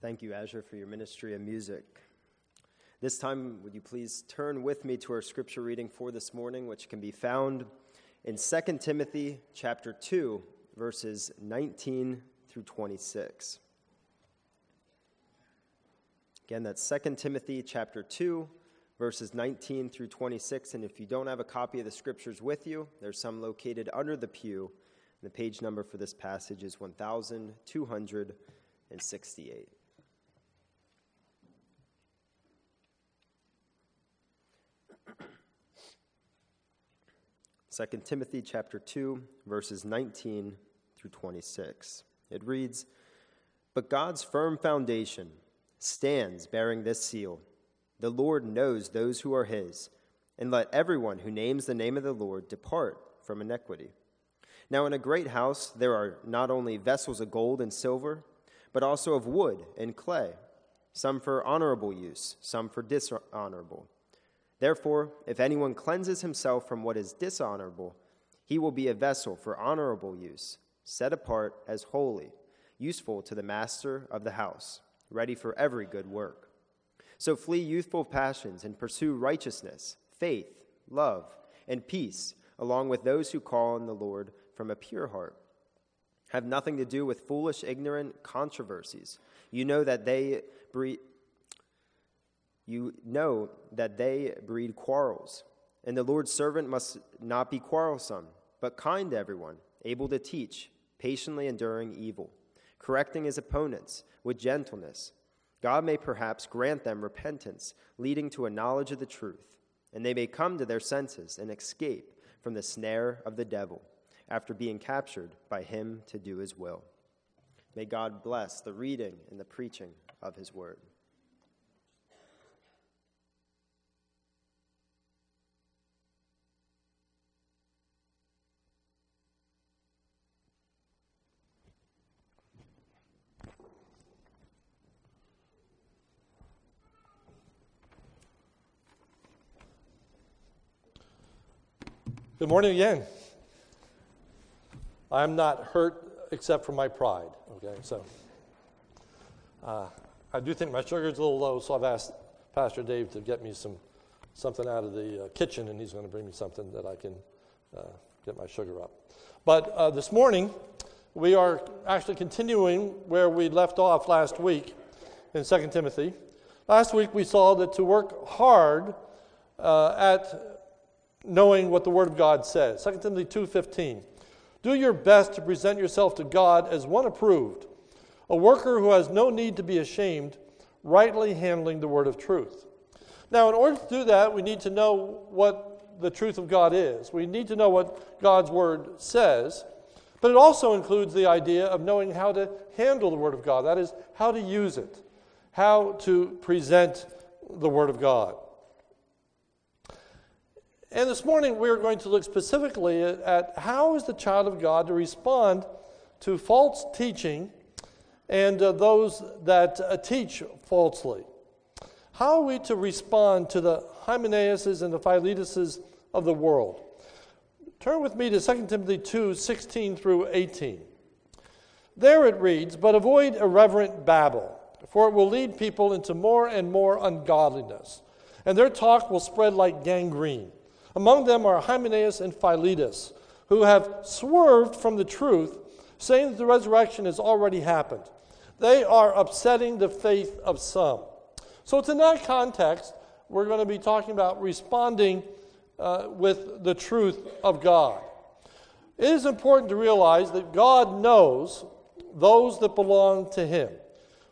Thank you, Azure, for your ministry and music. This time, would you please turn with me to our scripture reading for this morning, which can be found in 2 Timothy chapter 2, verses 19 through 26. Again, that's 2 Timothy chapter 2, verses 19 through 26. And if you don't have a copy of the scriptures with you, there's some located under the pew. The page number for this passage is 1268. Second Timothy chapter 2 verses 19 through 26. It reads, "But God's firm foundation stands bearing this seal: The Lord knows those who are his, and let everyone who names the name of the Lord depart from iniquity." Now in a great house there are not only vessels of gold and silver, but also of wood and clay, some for honorable use, some for dishonorable. Therefore, if anyone cleanses himself from what is dishonorable, he will be a vessel for honorable use, set apart as holy, useful to the master of the house, ready for every good work. So flee youthful passions and pursue righteousness, faith, love, and peace, along with those who call on the Lord from a pure heart. Have nothing to do with foolish, ignorant controversies. You know that they breed you know that they breed quarrels. And the Lord's servant must not be quarrelsome, but kind to everyone, able to teach, patiently enduring evil, correcting his opponents with gentleness. God may perhaps grant them repentance, leading to a knowledge of the truth, and they may come to their senses and escape from the snare of the devil after being captured by him to do his will. May God bless the reading and the preaching of his word. Good morning again. I'm not hurt except for my pride, okay? So uh, I do think my sugar's a little low, so I've asked Pastor Dave to get me some something out of the uh, kitchen, and he's going to bring me something that I can uh, get my sugar up. But uh, this morning, we are actually continuing where we left off last week in 2 Timothy. Last week, we saw that to work hard uh, at knowing what the Word of God says. 2 Timothy 2.15. Do your best to present yourself to God as one approved, a worker who has no need to be ashamed, rightly handling the word of truth. Now, in order to do that, we need to know what the truth of God is. We need to know what God's word says, but it also includes the idea of knowing how to handle the word of God. That is, how to use it, how to present the word of God. And this morning we're going to look specifically at, at how is the child of God to respond to false teaching and uh, those that uh, teach falsely. How are we to respond to the Hymenaeuses and the Philetuses of the world? Turn with me to 2 Timothy 2 16 through 18. There it reads, But avoid irreverent babble, for it will lead people into more and more ungodliness, and their talk will spread like gangrene. Among them are Hymenaeus and Philetus, who have swerved from the truth, saying that the resurrection has already happened. They are upsetting the faith of some. So, it's in that context, we're going to be talking about responding uh, with the truth of God. It is important to realize that God knows those that belong to Him.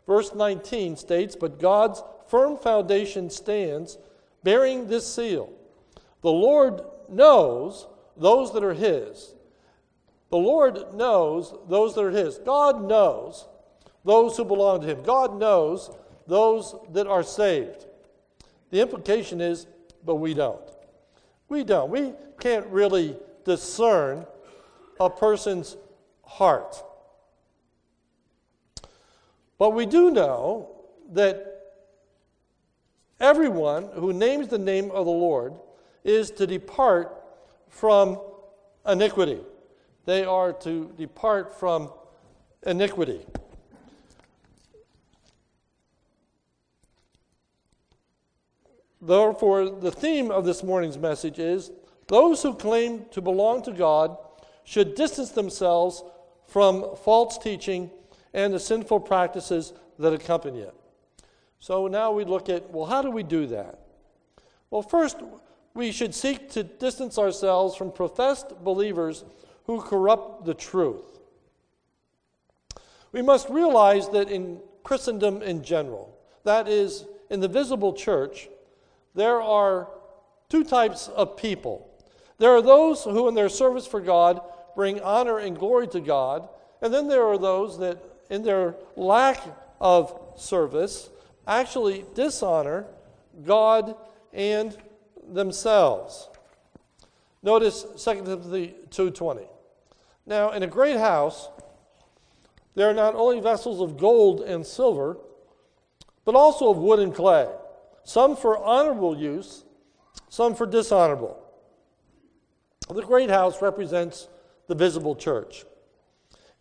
Verse 19 states, But God's firm foundation stands, bearing this seal the Lord knows those that are His. The Lord knows those that are His. God knows those who belong to Him. God knows those that are saved. The implication is, but we don't. We don't. We can't really discern a person's heart. But we do know that everyone who names the name of the Lord is to depart from iniquity. They are to depart from iniquity. Therefore, the theme of this morning's message is those who claim to belong to God should distance themselves from false teaching and the sinful practices that accompany it. So now we look at well, how do we do that? Well, first, we should seek to distance ourselves from professed believers who corrupt the truth. We must realize that in Christendom in general, that is, in the visible church, there are two types of people. There are those who, in their service for God, bring honor and glory to God, and then there are those that, in their lack of service, actually dishonor God and themselves. Notice 2 Timothy 2:20. Now, in a great house, there are not only vessels of gold and silver, but also of wood and clay, some for honorable use, some for dishonorable. The great house represents the visible church.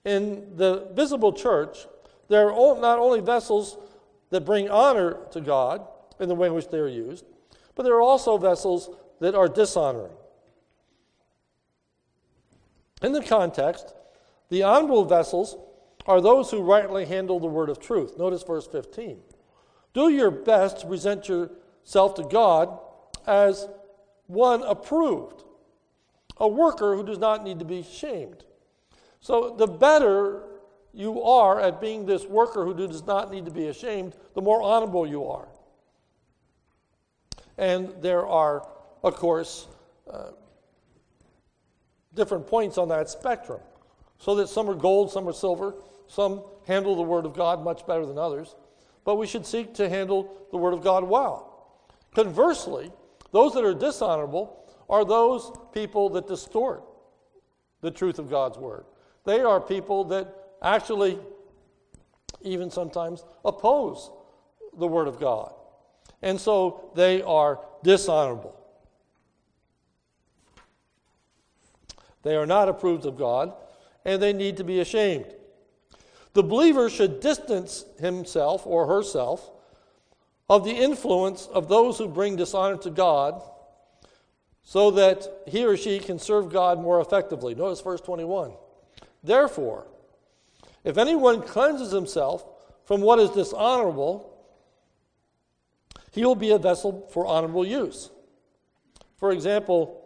In the visible church, there are not only vessels that bring honor to God in the way in which they are used, but there are also vessels that are dishonoring. In the context, the honorable vessels are those who rightly handle the word of truth. Notice verse 15. Do your best to present yourself to God as one approved, a worker who does not need to be shamed. So, the better you are at being this worker who does not need to be ashamed, the more honorable you are. And there are, of course, uh, different points on that spectrum. So that some are gold, some are silver, some handle the Word of God much better than others. But we should seek to handle the Word of God well. Conversely, those that are dishonorable are those people that distort the truth of God's Word. They are people that actually, even sometimes, oppose the Word of God. And so they are dishonorable. They are not approved of God, and they need to be ashamed. The believer should distance himself or herself of the influence of those who bring dishonor to God so that he or she can serve God more effectively. Notice verse 21. Therefore, if anyone cleanses himself from what is dishonorable, he will be a vessel for honorable use. For example,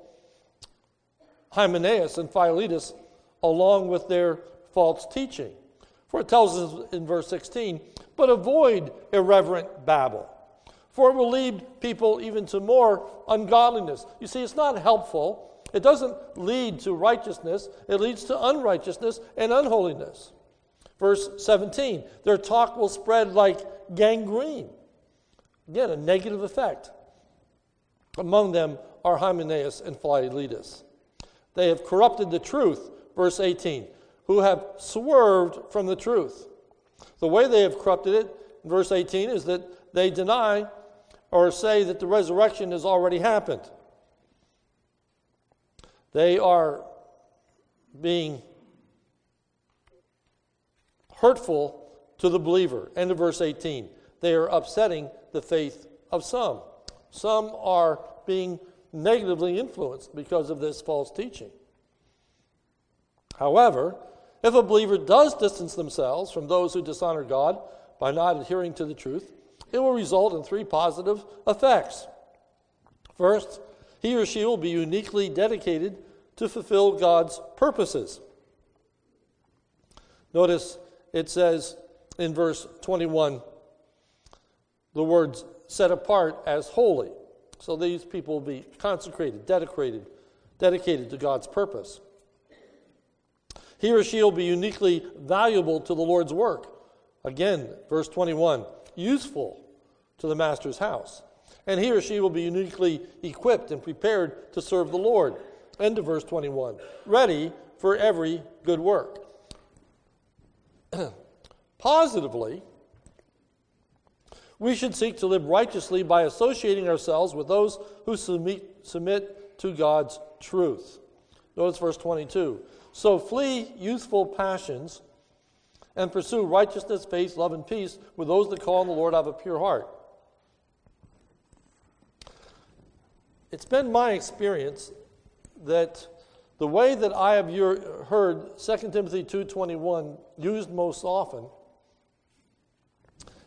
Hymenaeus and Philetus, along with their false teaching. For it tells us in verse 16, but avoid irreverent babble, for it will lead people even to more ungodliness. You see, it's not helpful. It doesn't lead to righteousness, it leads to unrighteousness and unholiness. Verse 17, their talk will spread like gangrene. Again, a negative effect. Among them are Hymenaeus and Philetus. They have corrupted the truth, verse 18, who have swerved from the truth. The way they have corrupted it, verse 18, is that they deny or say that the resurrection has already happened. They are being hurtful to the believer. End of verse 18. They are upsetting the faith of some. Some are being negatively influenced because of this false teaching. However, if a believer does distance themselves from those who dishonor God by not adhering to the truth, it will result in three positive effects. First, he or she will be uniquely dedicated to fulfill God's purposes. Notice it says in verse 21 the words set apart as holy. So these people will be consecrated, dedicated, dedicated to God's purpose. He or she will be uniquely valuable to the Lord's work. Again, verse 21 useful to the master's house. And he or she will be uniquely equipped and prepared to serve the Lord. End of verse 21. Ready for every good work. Positively, we should seek to live righteously by associating ourselves with those who submit, submit to God's truth. Notice verse 22. So flee youthful passions and pursue righteousness, faith, love, and peace with those that call on the Lord out of a pure heart. It's been my experience that the way that I have heard 2 Timothy 2.21 used most often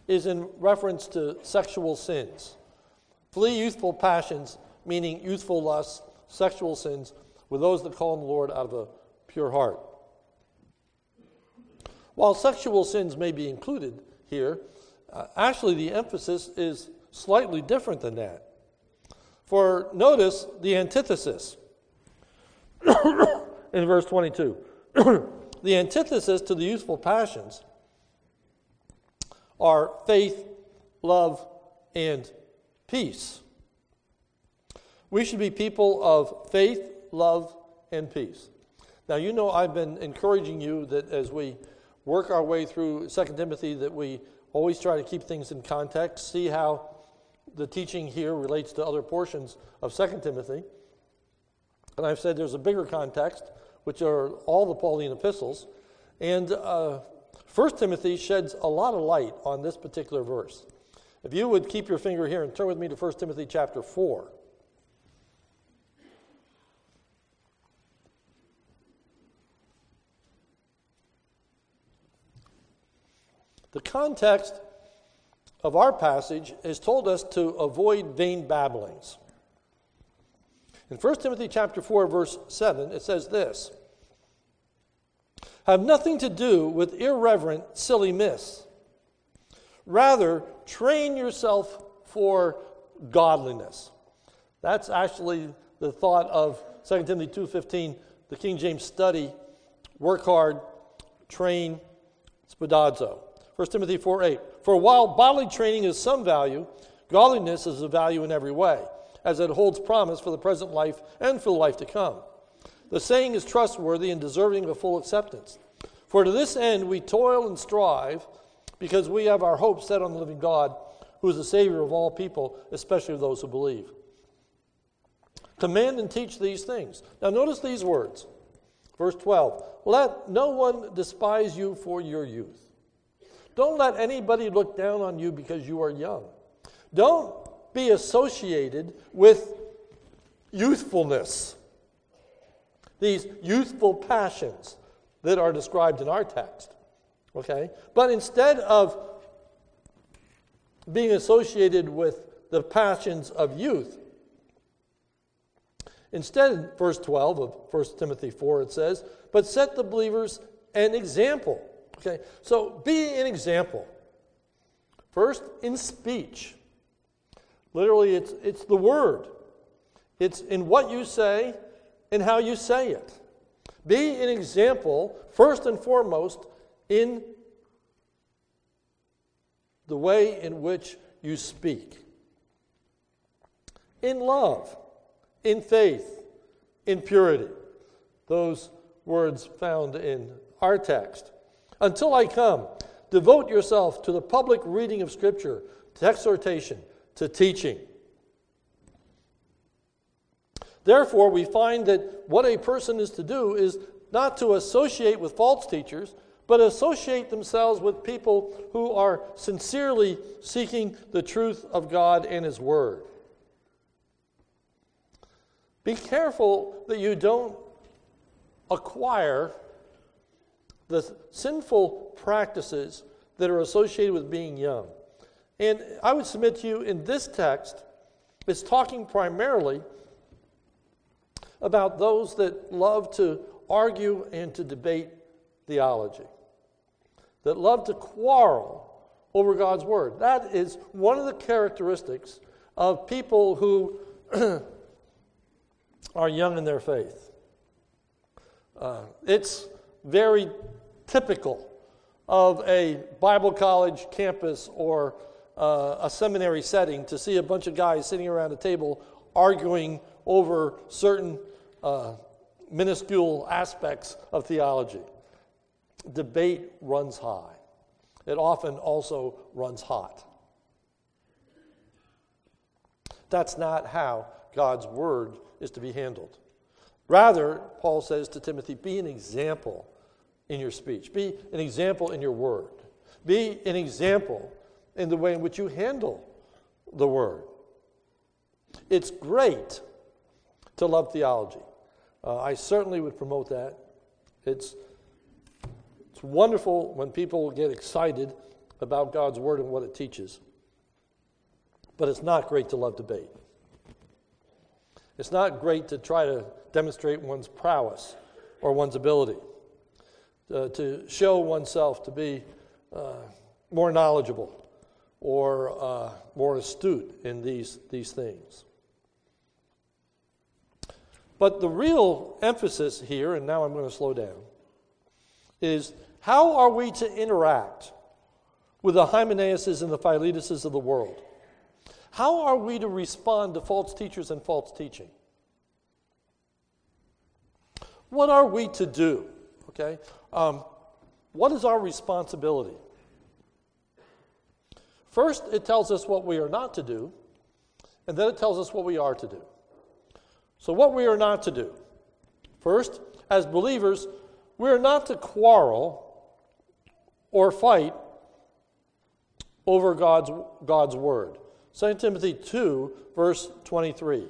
is in reference to sexual sins. Flee youthful passions, meaning youthful lusts, sexual sins, with those that call on the Lord out of a pure heart. While sexual sins may be included here, uh, actually the emphasis is slightly different than that. For notice the antithesis in verse 22. the antithesis to the youthful passions are faith, love, and peace. We should be people of faith, love, and peace. Now, you know, I've been encouraging you that as we work our way through 2 Timothy, that we always try to keep things in context, see how the teaching here relates to other portions of 2 Timothy. And I've said there's a bigger context, which are all the Pauline epistles. And uh, 1 Timothy sheds a lot of light on this particular verse. If you would keep your finger here and turn with me to 1 Timothy chapter 4. The context of our passage has told us to avoid vain babblings. In 1 Timothy chapter 4 verse 7 it says this: Have nothing to do with irreverent silly myths. Rather, train yourself for godliness. That's actually the thought of 2 Timothy 2:15, the King James study, work hard, train, spoudazo. 1 Timothy 4 8. For while bodily training is some value, godliness is a value in every way, as it holds promise for the present life and for the life to come. The saying is trustworthy and deserving of full acceptance. For to this end we toil and strive, because we have our hope set on the living God, who is the Savior of all people, especially of those who believe. Command and teach these things. Now, notice these words. Verse 12 Let no one despise you for your youth don't let anybody look down on you because you are young. Don't be associated with youthfulness, these youthful passions that are described in our text. Okay? But instead of being associated with the passions of youth, instead, verse 12 of 1 Timothy 4, it says, But set the believers an example Okay, so be an example. First, in speech. Literally, it's, it's the word, it's in what you say and how you say it. Be an example, first and foremost, in the way in which you speak. In love, in faith, in purity. Those words found in our text. Until I come, devote yourself to the public reading of Scripture, to exhortation, to teaching. Therefore, we find that what a person is to do is not to associate with false teachers, but associate themselves with people who are sincerely seeking the truth of God and His Word. Be careful that you don't acquire the sinful practices that are associated with being young. And I would submit to you in this text, it's talking primarily about those that love to argue and to debate theology, that love to quarrel over God's Word. That is one of the characteristics of people who are young in their faith. Uh, it's very typical of a Bible college campus or uh, a seminary setting to see a bunch of guys sitting around a table arguing over certain uh, minuscule aspects of theology. Debate runs high, it often also runs hot. That's not how God's word is to be handled. Rather, Paul says to Timothy, be an example in your speech. Be an example in your word. Be an example in the way in which you handle the word. It's great to love theology. Uh, I certainly would promote that. It's, it's wonderful when people get excited about God's word and what it teaches. But it's not great to love debate. It's not great to try to demonstrate one's prowess or one's ability, uh, to show oneself to be uh, more knowledgeable or uh, more astute in these, these things. But the real emphasis here, and now I'm going to slow down, is how are we to interact with the Hymenaeuses and the Philetuses of the world? How are we to respond to false teachers and false teaching? What are we to do? Okay? Um, what is our responsibility? First, it tells us what we are not to do, and then it tells us what we are to do. So, what we are not to do. First, as believers, we are not to quarrel or fight over God's, God's word. 2 Timothy 2, verse 23.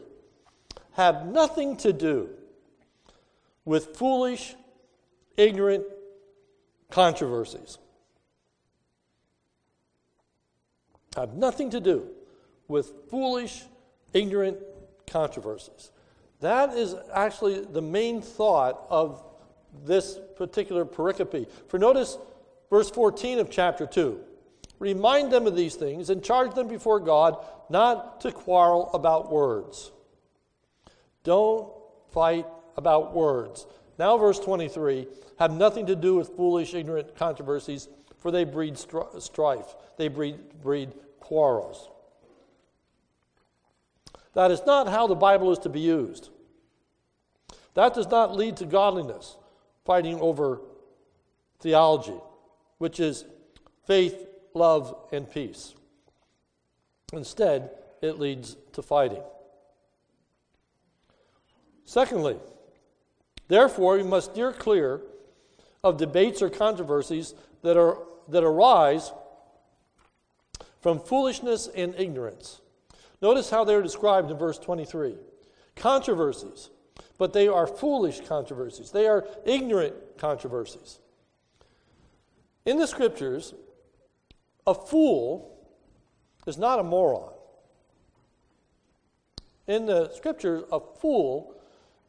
Have nothing to do with foolish, ignorant controversies. Have nothing to do with foolish, ignorant controversies. That is actually the main thought of this particular pericope. For notice verse 14 of chapter 2. Remind them of these things and charge them before God not to quarrel about words. Don't fight about words. Now, verse 23 have nothing to do with foolish, ignorant controversies, for they breed strife, they breed, breed quarrels. That is not how the Bible is to be used. That does not lead to godliness, fighting over theology, which is faith, love, and peace. Instead, it leads to fighting. Secondly, therefore, we must steer clear of debates or controversies that, are, that arise from foolishness and ignorance. Notice how they're described in verse 23 controversies, but they are foolish controversies, they are ignorant controversies. In the scriptures, a fool is not a moron. In the scriptures, a fool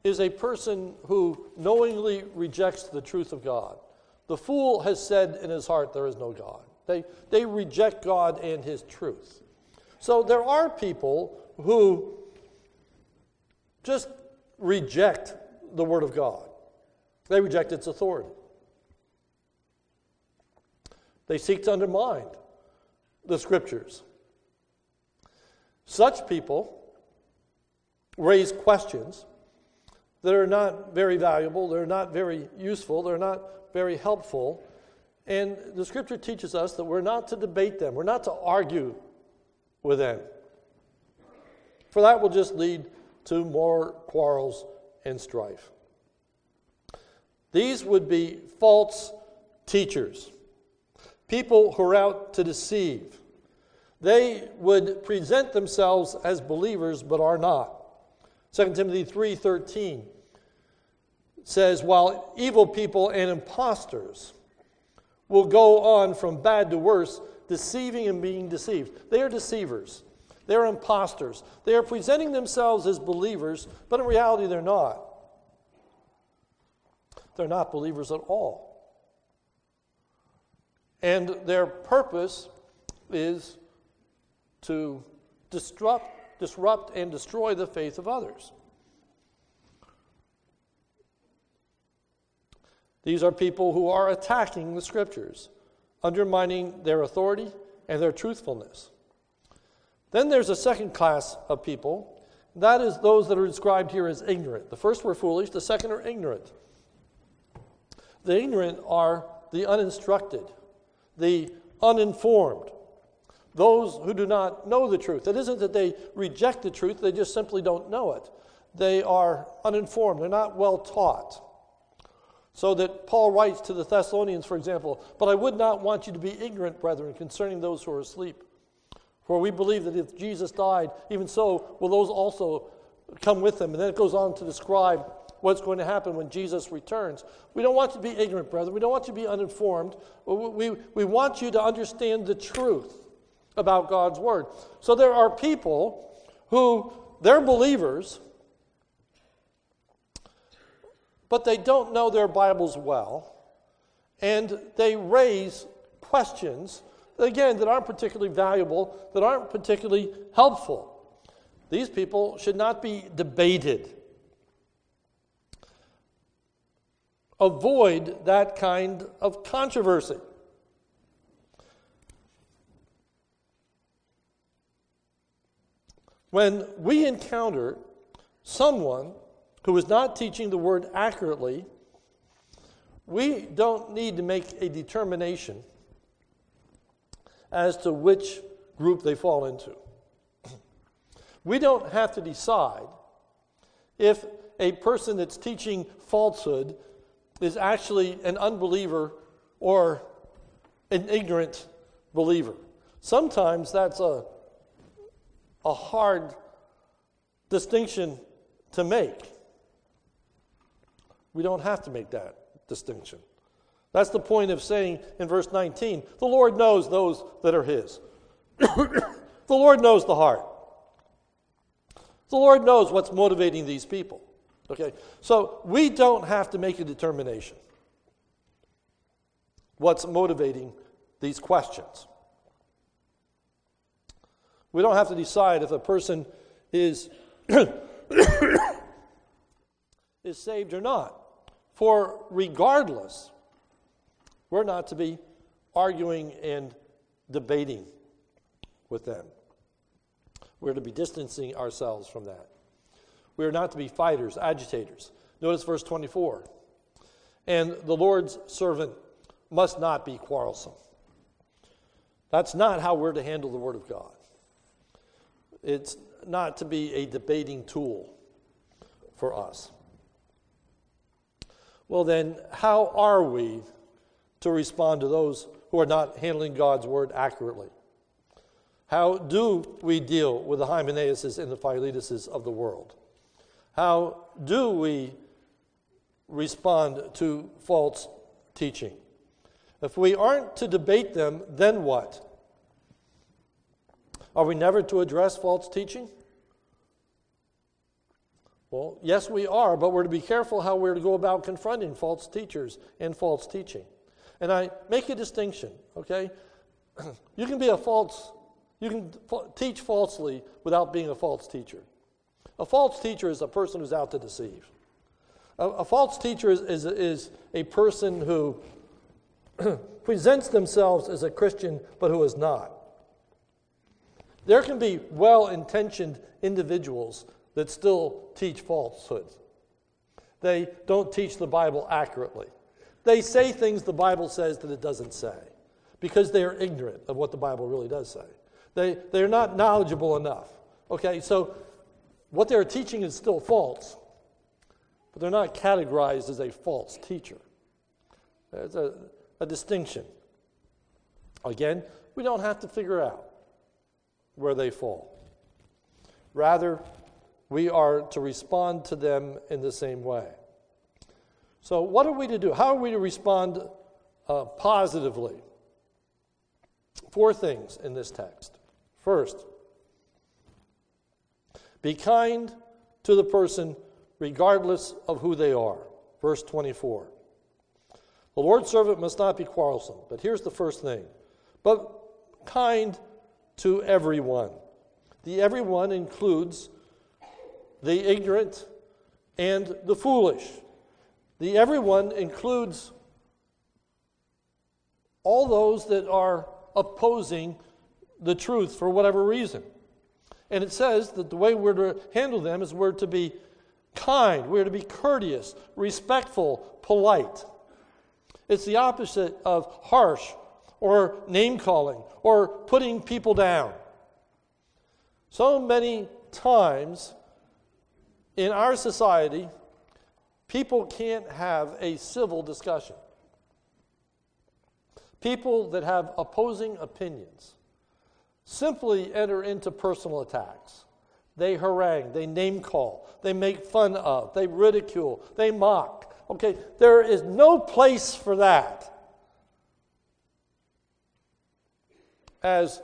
is a person who knowingly rejects the truth of God. The fool has said in his heart, There is no God. They, they reject God and his truth. So there are people who just reject the Word of God, they reject its authority. They seek to undermine the Scriptures. Such people raise questions that are not very valuable, they're not very useful, they're not very helpful. And the scripture teaches us that we're not to debate them, we're not to argue with them. For that will just lead to more quarrels and strife. These would be false teachers, people who are out to deceive. They would present themselves as believers but are not. 2 Timothy 3:13 says while evil people and impostors will go on from bad to worse deceiving and being deceived. They are deceivers. They're impostors. They are presenting themselves as believers, but in reality, they're not. They're not believers at all. And their purpose is to disrupt, disrupt and destroy the faith of others. These are people who are attacking the scriptures, undermining their authority and their truthfulness. Then there's a second class of people. That is those that are described here as ignorant. The first were foolish, the second are ignorant. The ignorant are the uninstructed, the uninformed, those who do not know the truth. It isn't that they reject the truth, they just simply don't know it. They are uninformed, they're not well taught. So that Paul writes to the Thessalonians, for example, But I would not want you to be ignorant, brethren, concerning those who are asleep for we believe that if Jesus died, even so will those also come with him. And then it goes on to describe what's going to happen when Jesus returns. We don't want you to be ignorant, brethren. We don't want you to be uninformed. We, we, want you to understand the truth. about God's Word. So there are people who, they're believers, but they don't know their Bibles well, and they raise questions, again, that aren't particularly valuable, that aren't particularly helpful. These people should not be debated. Avoid that kind of controversy. When we encounter someone who is not teaching the word accurately, we don't need to make a determination as to which group they fall into. We don't have to decide if a person that's teaching falsehood is actually an unbeliever or an ignorant believer. Sometimes that's a, a hard distinction to make. We don't have to make that distinction. That's the point of saying in verse 19 the Lord knows those that are His. the Lord knows the heart. The Lord knows what's motivating these people. Okay? So we don't have to make a determination what's motivating these questions. We don't have to decide if a person is is saved or not. For regardless, we're not to be arguing and debating with them. We're to be distancing ourselves from that. We are not to be fighters, agitators. Notice verse 24. And the Lord's servant must not be quarrelsome. That's not how we're to handle the Word of God. It's not to be a debating tool for us. Well, then, how are we to respond to those who are not handling God's word accurately? How do we deal with the Hymenaeuses and the Philetuses of the world? How do we respond to false teaching? If we aren't to debate them, then what? Are we never to address false teaching? Well, yes, we are, but we're to be careful how we're to go about confronting false teachers and false teaching. And I make a distinction, okay? You can be a false, you can teach falsely without being a false teacher. A false teacher is a person who's out to deceive. A, a false teacher is, is, is a person who presents themselves as a Christian but who is not. There can be well intentioned individuals that still teach falsehoods. They don't teach the Bible accurately. They say things the Bible says that it doesn't say because they are ignorant of what the Bible really does say. They, they're not knowledgeable enough. Okay, so what they're teaching is still false, but they're not categorized as a false teacher. There's a, a distinction. Again, we don't have to figure out where they fall. Rather, we are to respond to them in the same way. So, what are we to do? How are we to respond uh, positively? Four things in this text. First, be kind to the person regardless of who they are. Verse 24. The Lord's servant must not be quarrelsome. But here's the first thing but kind to everyone. The everyone includes the ignorant, and the foolish. The everyone includes all those that are opposing the truth for whatever reason. And it says that the way we're to handle them is we're to be kind, we're to be courteous, respectful, polite. It's the opposite of harsh or name calling or putting people down. So many times in our society, people can't have a civil discussion. People that have opposing opinions simply enter into personal attacks. They harangue, they name call, they make fun of, they ridicule, they mock. Okay, there is no place for that as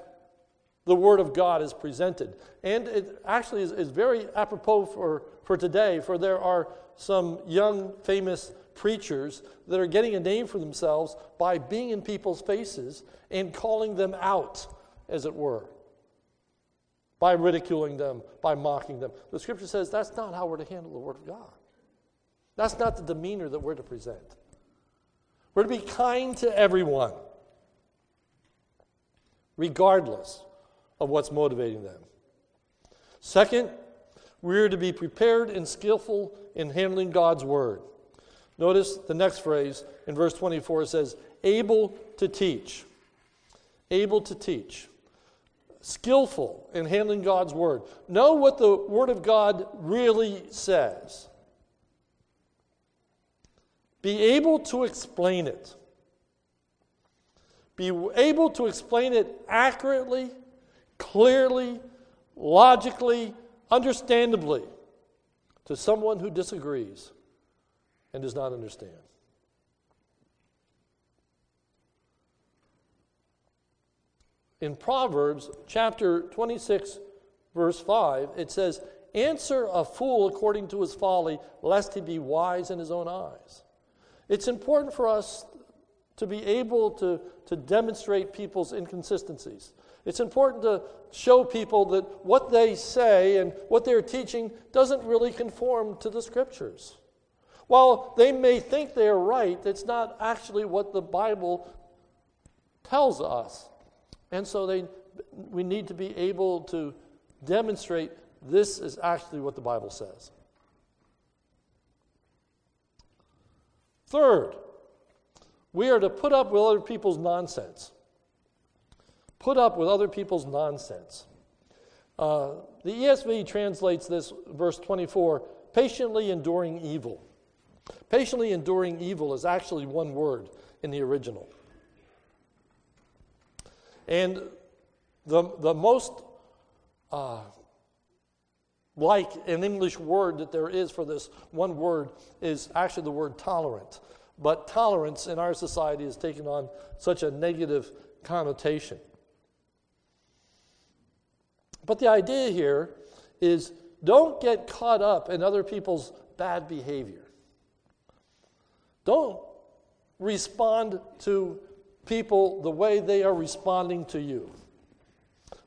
the Word of God is presented. And it actually is, is very apropos for, for today, for there are some young, famous preachers that are getting a name for themselves by being in people's faces and calling them out, as it were, by ridiculing them, by mocking them. The scripture says that's not how we're to handle the Word of God. That's not the demeanor that we're to present. We're to be kind to everyone, regardless of what's motivating them. Second, we're to be prepared and skillful in handling God's word. Notice the next phrase in verse 24 says, able to teach. Able to teach. Skillful in handling God's word. Know what the word of God really says. Be able to explain it. Be able to explain it accurately clearly, logically, understandably to someone who disagrees and does not understand. In Proverbs chapter 26, verse 5, it says, Answer a fool according to his folly, lest he be wise in his own eyes. It's important for us to be able to, to demonstrate people's inconsistencies. It's important to show people that what they say and what they're teaching doesn't really conform to the scriptures. While they may think they're right, it's not actually what the Bible tells us. And so they, we need to be able to demonstrate this is actually what the Bible says. Third, we are to put up with other people's nonsense put up with other people's nonsense. Uh, the ESV translates this, verse 24, patiently enduring evil. Patiently enduring evil is actually one word in the original. And the, the most uh, like an English word that there is for this one word is actually the word tolerant. But tolerance in our society has taken on such a negative connotation. But the idea here is don't get caught up in other people's bad behavior. Don't respond to people the way they are responding to you.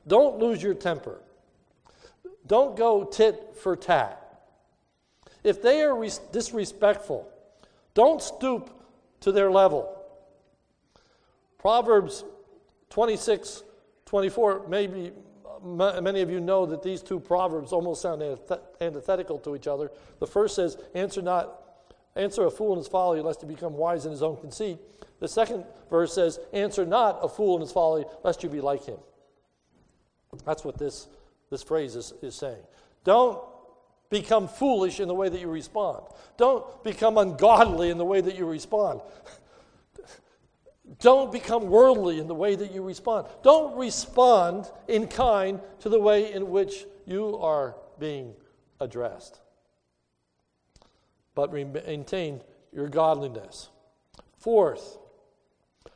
Don't lose your temper. Don't go tit for tat. If they are res- disrespectful, don't stoop to their level. Proverbs 26 24, maybe many of you know that these two proverbs almost sound antithetical to each other. The first says, "Answer not, answer a fool in his folly, lest he become wise in his own conceit." The second verse says, "Answer not a fool in his folly, lest you be like him." That's what this this phrase is, is saying. Don't become foolish in the way that you respond. Don't become ungodly in the way that you respond. Don't become worldly in the way that you respond. Don't respond in kind to the way in which you are being addressed. But maintain your godliness. Fourth,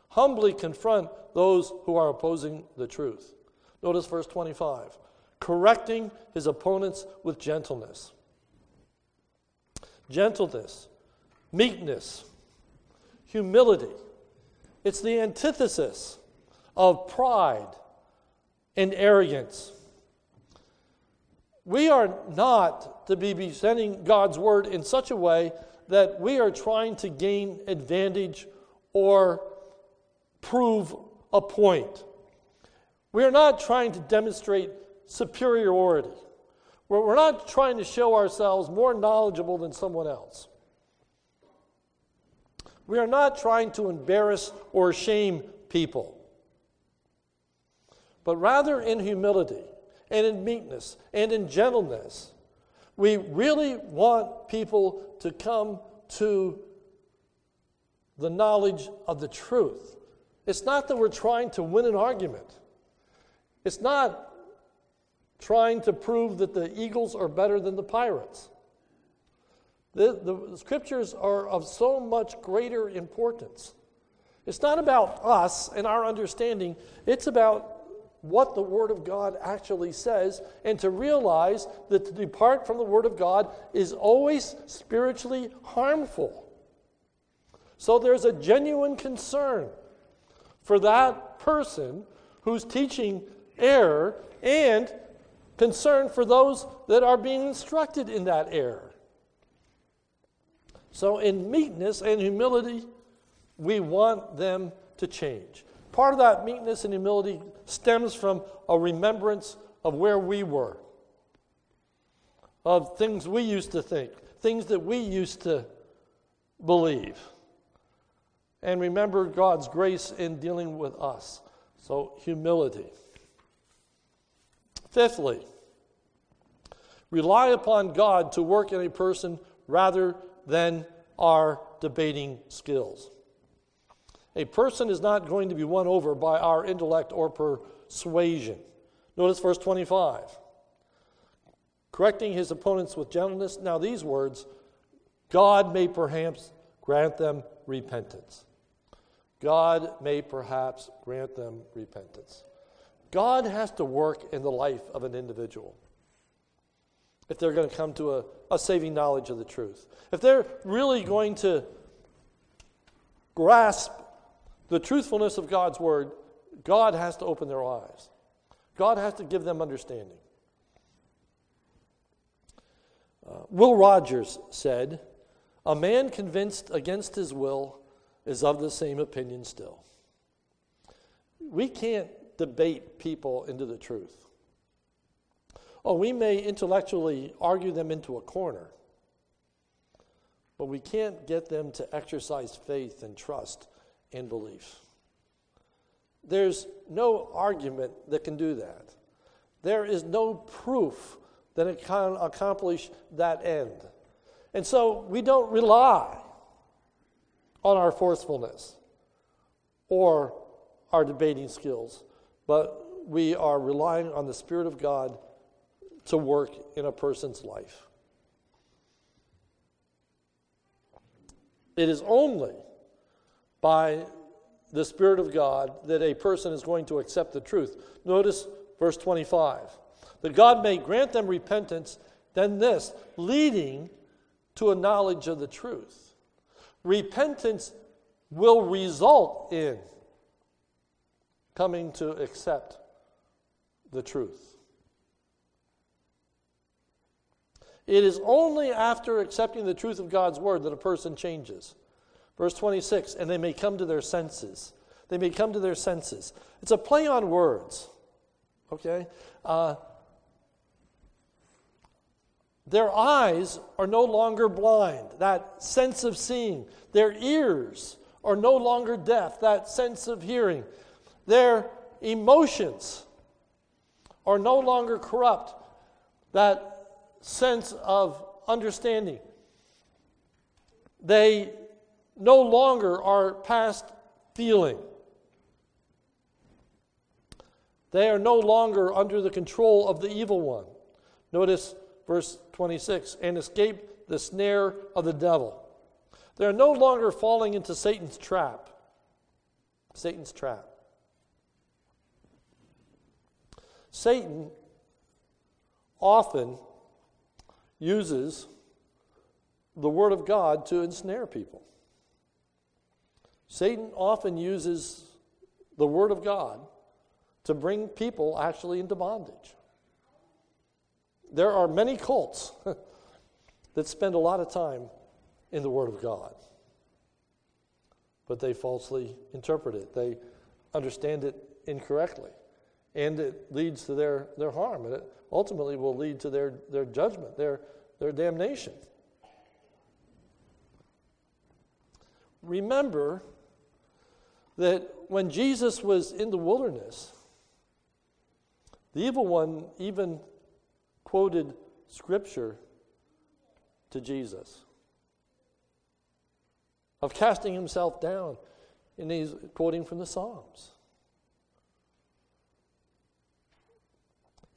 humbly confront those who are opposing the truth. Notice verse 25 correcting his opponents with gentleness. Gentleness, meekness, humility it's the antithesis of pride and arrogance. We are not to be presenting God's word in such a way that we are trying to gain advantage or prove a point. We are not trying to demonstrate superiority. We're not trying to show ourselves more knowledgeable than someone else. We are not trying to embarrass or shame people, but rather in humility and in meekness and in gentleness. We really want people to come to the knowledge of the truth. It's not that we're trying to win an argument. It's not trying to prove that the Eagles are better than the Pirates. The, the scriptures are of so much greater importance. It's not about us and our understanding, it's about what the Word of God actually says and to realize that to depart from the Word of God is always spiritually harmful. So there's a genuine concern for that person who's teaching error and concern for those that are being instructed in that error. So, in meekness and humility, we want them to change. Part of that meekness and humility stems from a remembrance of where we were, of things we used to think, things that we used to believe. And remember God's grace in dealing with us. So, humility. Fifthly, rely upon God to work in a person rather than our debating skills. A person is not going to be won over by our intellect or persuasion. Notice verse 25. Correcting his opponents with gentleness. Now, these words, God may perhaps grant them repentance. God may perhaps grant them repentance. God has to work in the life of an individual if they're going to come to a, a saving knowledge of the truth. If they're really going to grasp the truthfulness of God's word, God has to open their eyes. God has to give them understanding. Uh, Will Rogers said, A man convinced against his will is of the same opinion still. We can't debate people into the truth. Oh, we may intellectually argue them into a corner, but we can't get them to exercise faith and trust and belief. There's no argument that can do that. There is no proof that it can accomplish that end. And so we don't rely on our forcefulness or our debating skills, but we are relying on the Spirit of God to work in a person's life. It is only by the Spirit of God that a person is going to accept the truth. Notice verse 25. That God may grant them repentance, then this, leading to a knowledge of the truth. Repentance will result in coming to accept the truth. It is only after accepting the truth of God's word that a person changes. Verse 26 and they may come to their senses. They may come to their senses. It's a play on words. Okay? Uh, their eyes are no longer blind, that sense of seeing. Their ears are no longer deaf, that sense of hearing. Their emotions are no longer corrupt, that sense of understanding. They no longer are past feeling. They are no longer under the control of the evil one. Notice verse 26 and escape the snare of the devil. They are no longer falling into Satan's trap. Satan's trap. Satan often uses the Word of God to ensnare people. Satan often uses the Word of God to bring people actually into bondage. There are many cults that spend a lot of time in the Word of God, but they falsely interpret it. They understand it incorrectly, and it leads to their, their harm. And it, ultimately will lead to their, their judgment, their, their damnation. Remember that when Jesus was in the wilderness, the evil one even quoted scripture to Jesus of casting himself down, and he's quoting from the Psalms.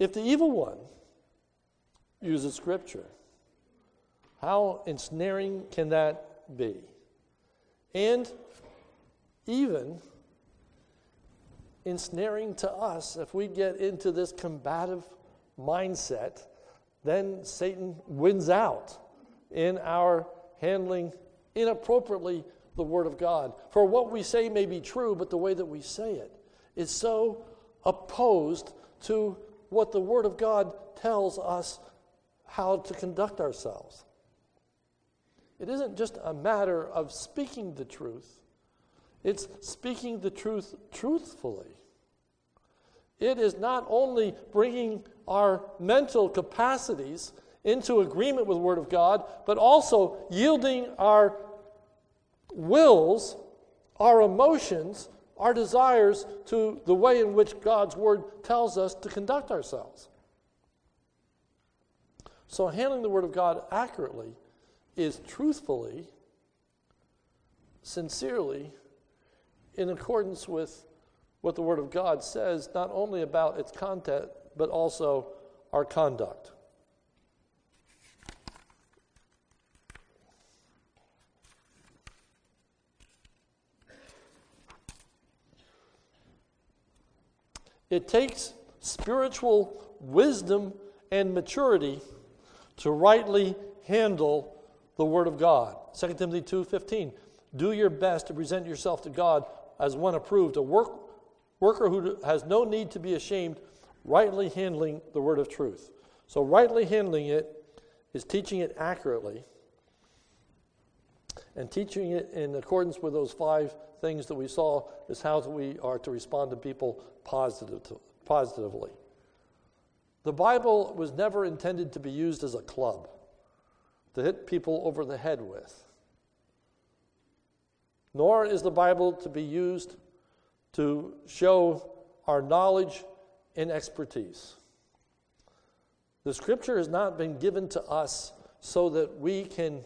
If the evil one uses Scripture, how ensnaring can that be? And even ensnaring to us if we get into this combative mindset, then Satan wins out in our handling inappropriately the Word of God. For what we say may be true, but the way that we say it is so opposed to what the Word of God tells us how to conduct ourselves. It isn't just a matter of speaking the truth, it's speaking the truth truthfully. It is not only bringing our mental capacities into agreement with the Word of God, but also yielding our wills, our emotions, our desires to the way in which God's Word tells us to conduct ourselves. So, handling the Word of God accurately is truthfully, sincerely, in accordance with what the Word of God says, not only about its content, but also our conduct. It takes spiritual wisdom and maturity to rightly handle the word of God. 2 Timothy 2:15. Do your best to present yourself to God as one approved, a work, worker who has no need to be ashamed, rightly handling the word of truth. So rightly handling it is teaching it accurately and teaching it in accordance with those five things that we saw is how we are to respond to people positive to, positively. The Bible was never intended to be used as a club to hit people over the head with. Nor is the Bible to be used to show our knowledge and expertise. The scripture has not been given to us so that we can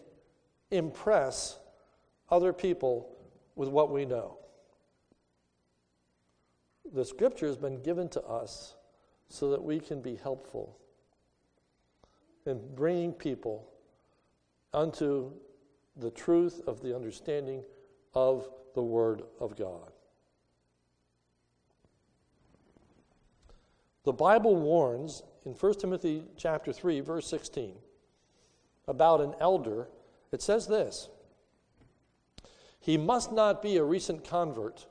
impress other people with what we know. The scripture has been given to us so that we can be helpful in bringing people unto the truth of the understanding of the Word of God. The Bible warns in 1 Timothy chapter 3 verse 16 about an elder. It says this: He must not be a recent convert,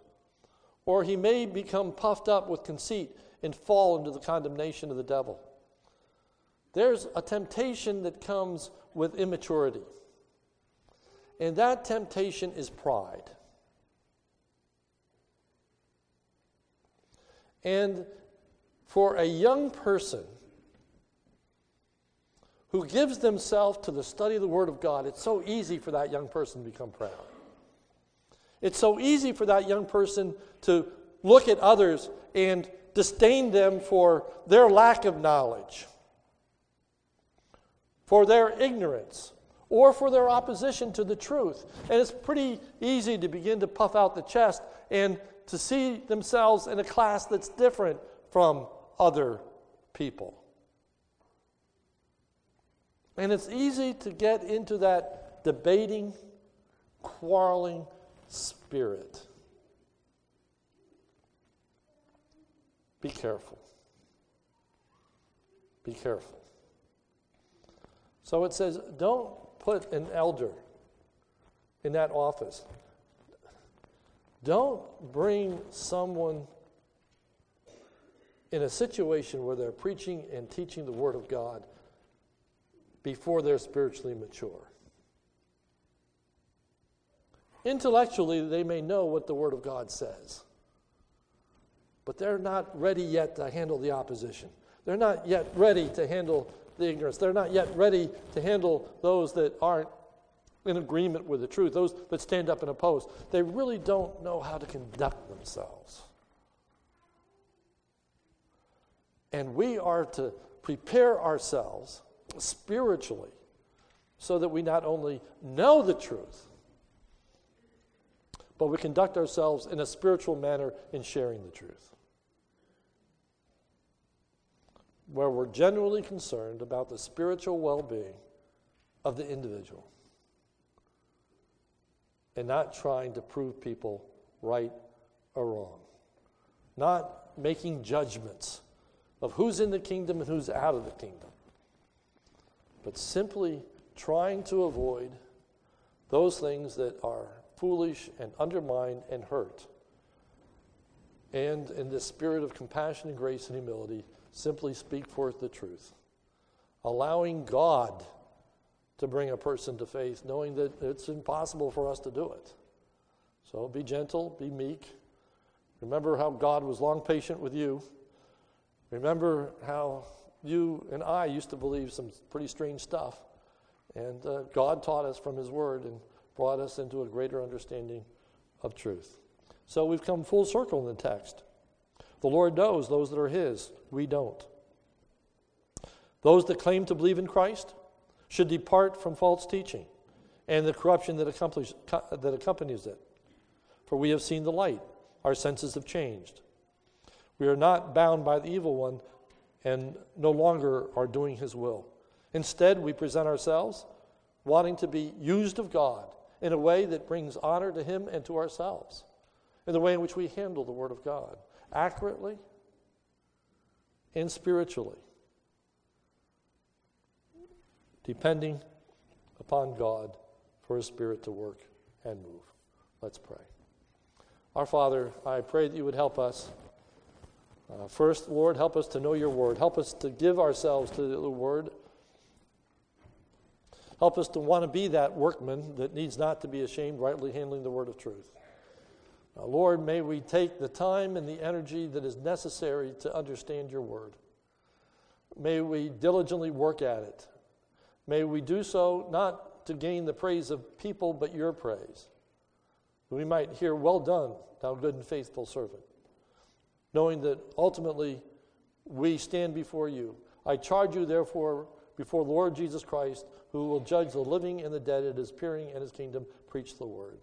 or he may become puffed up with conceit and fall into the condemnation of the devil. There's a temptation that comes with immaturity. And that temptation is pride. And for a young person who gives themselves to the study of the Word of God, it's so easy for that young person to become proud. It's so easy for that young person to look at others and disdain them for their lack of knowledge for their ignorance or for their opposition to the truth. And it's pretty easy to begin to puff out the chest and to see themselves in a class that's different from other people. And it's easy to get into that debating, quarreling spirit. Be careful. Be careful. So it says, don't put an elder in that office. Don't bring someone in a situation where they're preaching and teaching the Word of God before they're spiritually mature. Intellectually, they may know what the Word of God says, but they're not ready yet to handle the opposition. They're not yet ready to handle the ignorance. They're not yet ready to handle those that aren't in agreement with the truth, those that stand up and oppose. They really don't know how to conduct themselves. And we are to prepare ourselves spiritually so that we not only know the truth, but we conduct ourselves in a spiritual manner in sharing the truth. where we're genuinely concerned about the spiritual well being of the individual and not trying to prove people right or wrong. not making judgments of who's in the kingdom and who's out of the kingdom, but simply trying to avoid those things that are foolish and undermine and hurt. And in the spirit of compassion and grace and humility, simply speak forth the truth. Allowing God to bring a person to faith, knowing that it's impossible for us to do it. So be gentle, be meek. Remember how God was long patient with you. Remember how you and I used to believe some pretty strange stuff. And uh, God taught us from His Word and brought us into a greater understanding of truth. So we've come full circle in the text. The Lord knows those that are His, we don't. Those that claim to believe in Christ should depart from false teaching and the corruption that accompanies, that accompanies it. For we have seen the light, our senses have changed. We are not bound by the evil one and no longer are doing his will. Instead, we present ourselves wanting to be used of God in a way that brings honor to him and to ourselves, in the way in which we handle the Word of God accurately and spiritually, depending upon God for His Spirit to work and move. Let's pray. Our Father, I pray that you would help us. Uh, first, Lord, help us to know your word. Help us to give ourselves to the word. Help us to want to be that workman that needs not to be ashamed, rightly handling the word of truth. Now, Lord, may we take the time and the energy that is necessary to understand your word. May we diligently work at it. May we do so not to gain the praise of people, but your praise. We might hear, Well done, thou good and faithful servant knowing that ultimately we stand before you. I charge you, therefore, before Lord Jesus Christ, who will judge the living and the dead at his appearing and his kingdom, preach the word.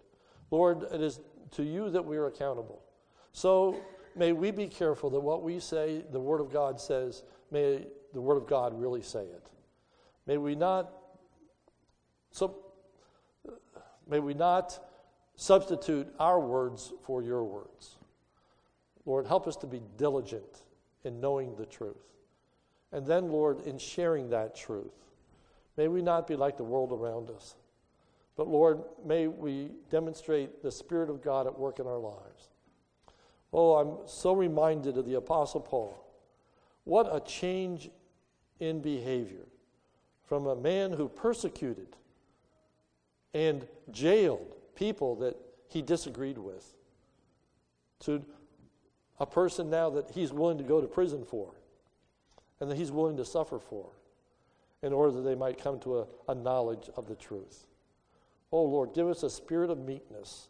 Lord, it is to you that we are accountable. So may we be careful that what we say, the word of God says, may the word of God really say it. May we not so may we not substitute our words for your words. Lord, help us to be diligent in knowing the truth. And then, Lord, in sharing that truth. May we not be like the world around us, but Lord, may we demonstrate the Spirit of God at work in our lives. Oh, I'm so reminded of the Apostle Paul. What a change in behavior from a man who persecuted and jailed people that he disagreed with to a person now that he's willing to go to prison for and that he's willing to suffer for in order that they might come to a, a knowledge of the truth. Oh Lord, give us a spirit of meekness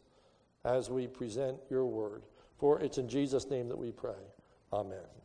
as we present your word. For it's in Jesus' name that we pray. Amen.